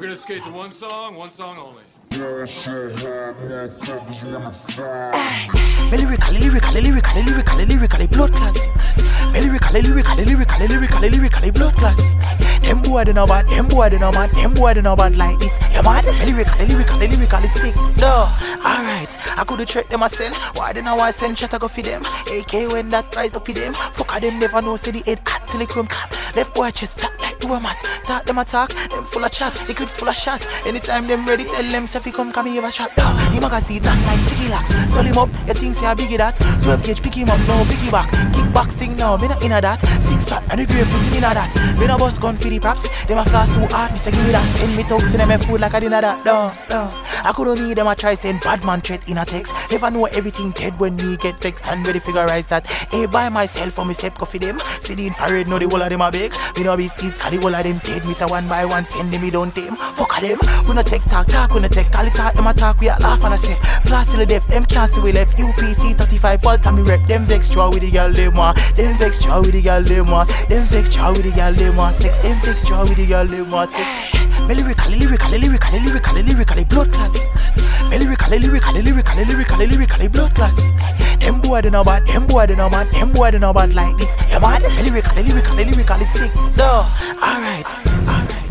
We're gonna skate to one song, one song only. Me lyrical, lyrical, lyrical, lyrical, lyrical, blood classic. Me lyrical, lyrical, lyrical, lyrical, lyrical, blood classic. Them boy they know bad, them boy they know bad, them boy they know bad like this. Yeah man, me lyrical, lyrical, lyrical, sick. No, alright, I coulda trick them myself. Why they know I send shit I go for them? AK when that tries to feed them. Fuck them never know say the head hot till it come clap. Left boy chest flat like do a mat. Talk them attack, them full of chat. The clips full of shot. Anytime them ready, tell them say fi come come here a strap. Nah, the magazine not like sticky locks. Swell him up, you think say I biggie that? 12 gauge pick him up, no biggie back. Kickbox thing now, me not inna that. Six strap and the grave put inna that. Me no bust gun for the props. Them a floss too hard, me say give me that. Send me talks for them food like I dinner that. No. I couldn't need them a try send bad man threat in a text. Never know everything dead when me get vexed and ready figurize that. Hey, by myself for me step coffee them. See the infrared, know the whole of them a big. Me no be skis, cause the whole of them dead. Me say one by one, send them, me don't tame. Fuck them. We no take talk, talk, we no take call it talk, them a talk, we a laugh and I say. Floss till the death, them can't see we left. UPC 35 volt, me rep. Them vex draw with the girl, them want. Them vex draw with the girl, them want. Them vex draw with the girl, them want. Sex, them vex draw with the girl, them want. Sex. Me lyrical, lyrical, lyrical, lyrical, blood classic. Me lyrical, lyrical, lyrical, lyrical, blood classic. Them boy they know bad, them boy they know bad, them boy they know bad like this. Yeah man, lyrical, lyrical, lyrical, sick. No, alright, alright.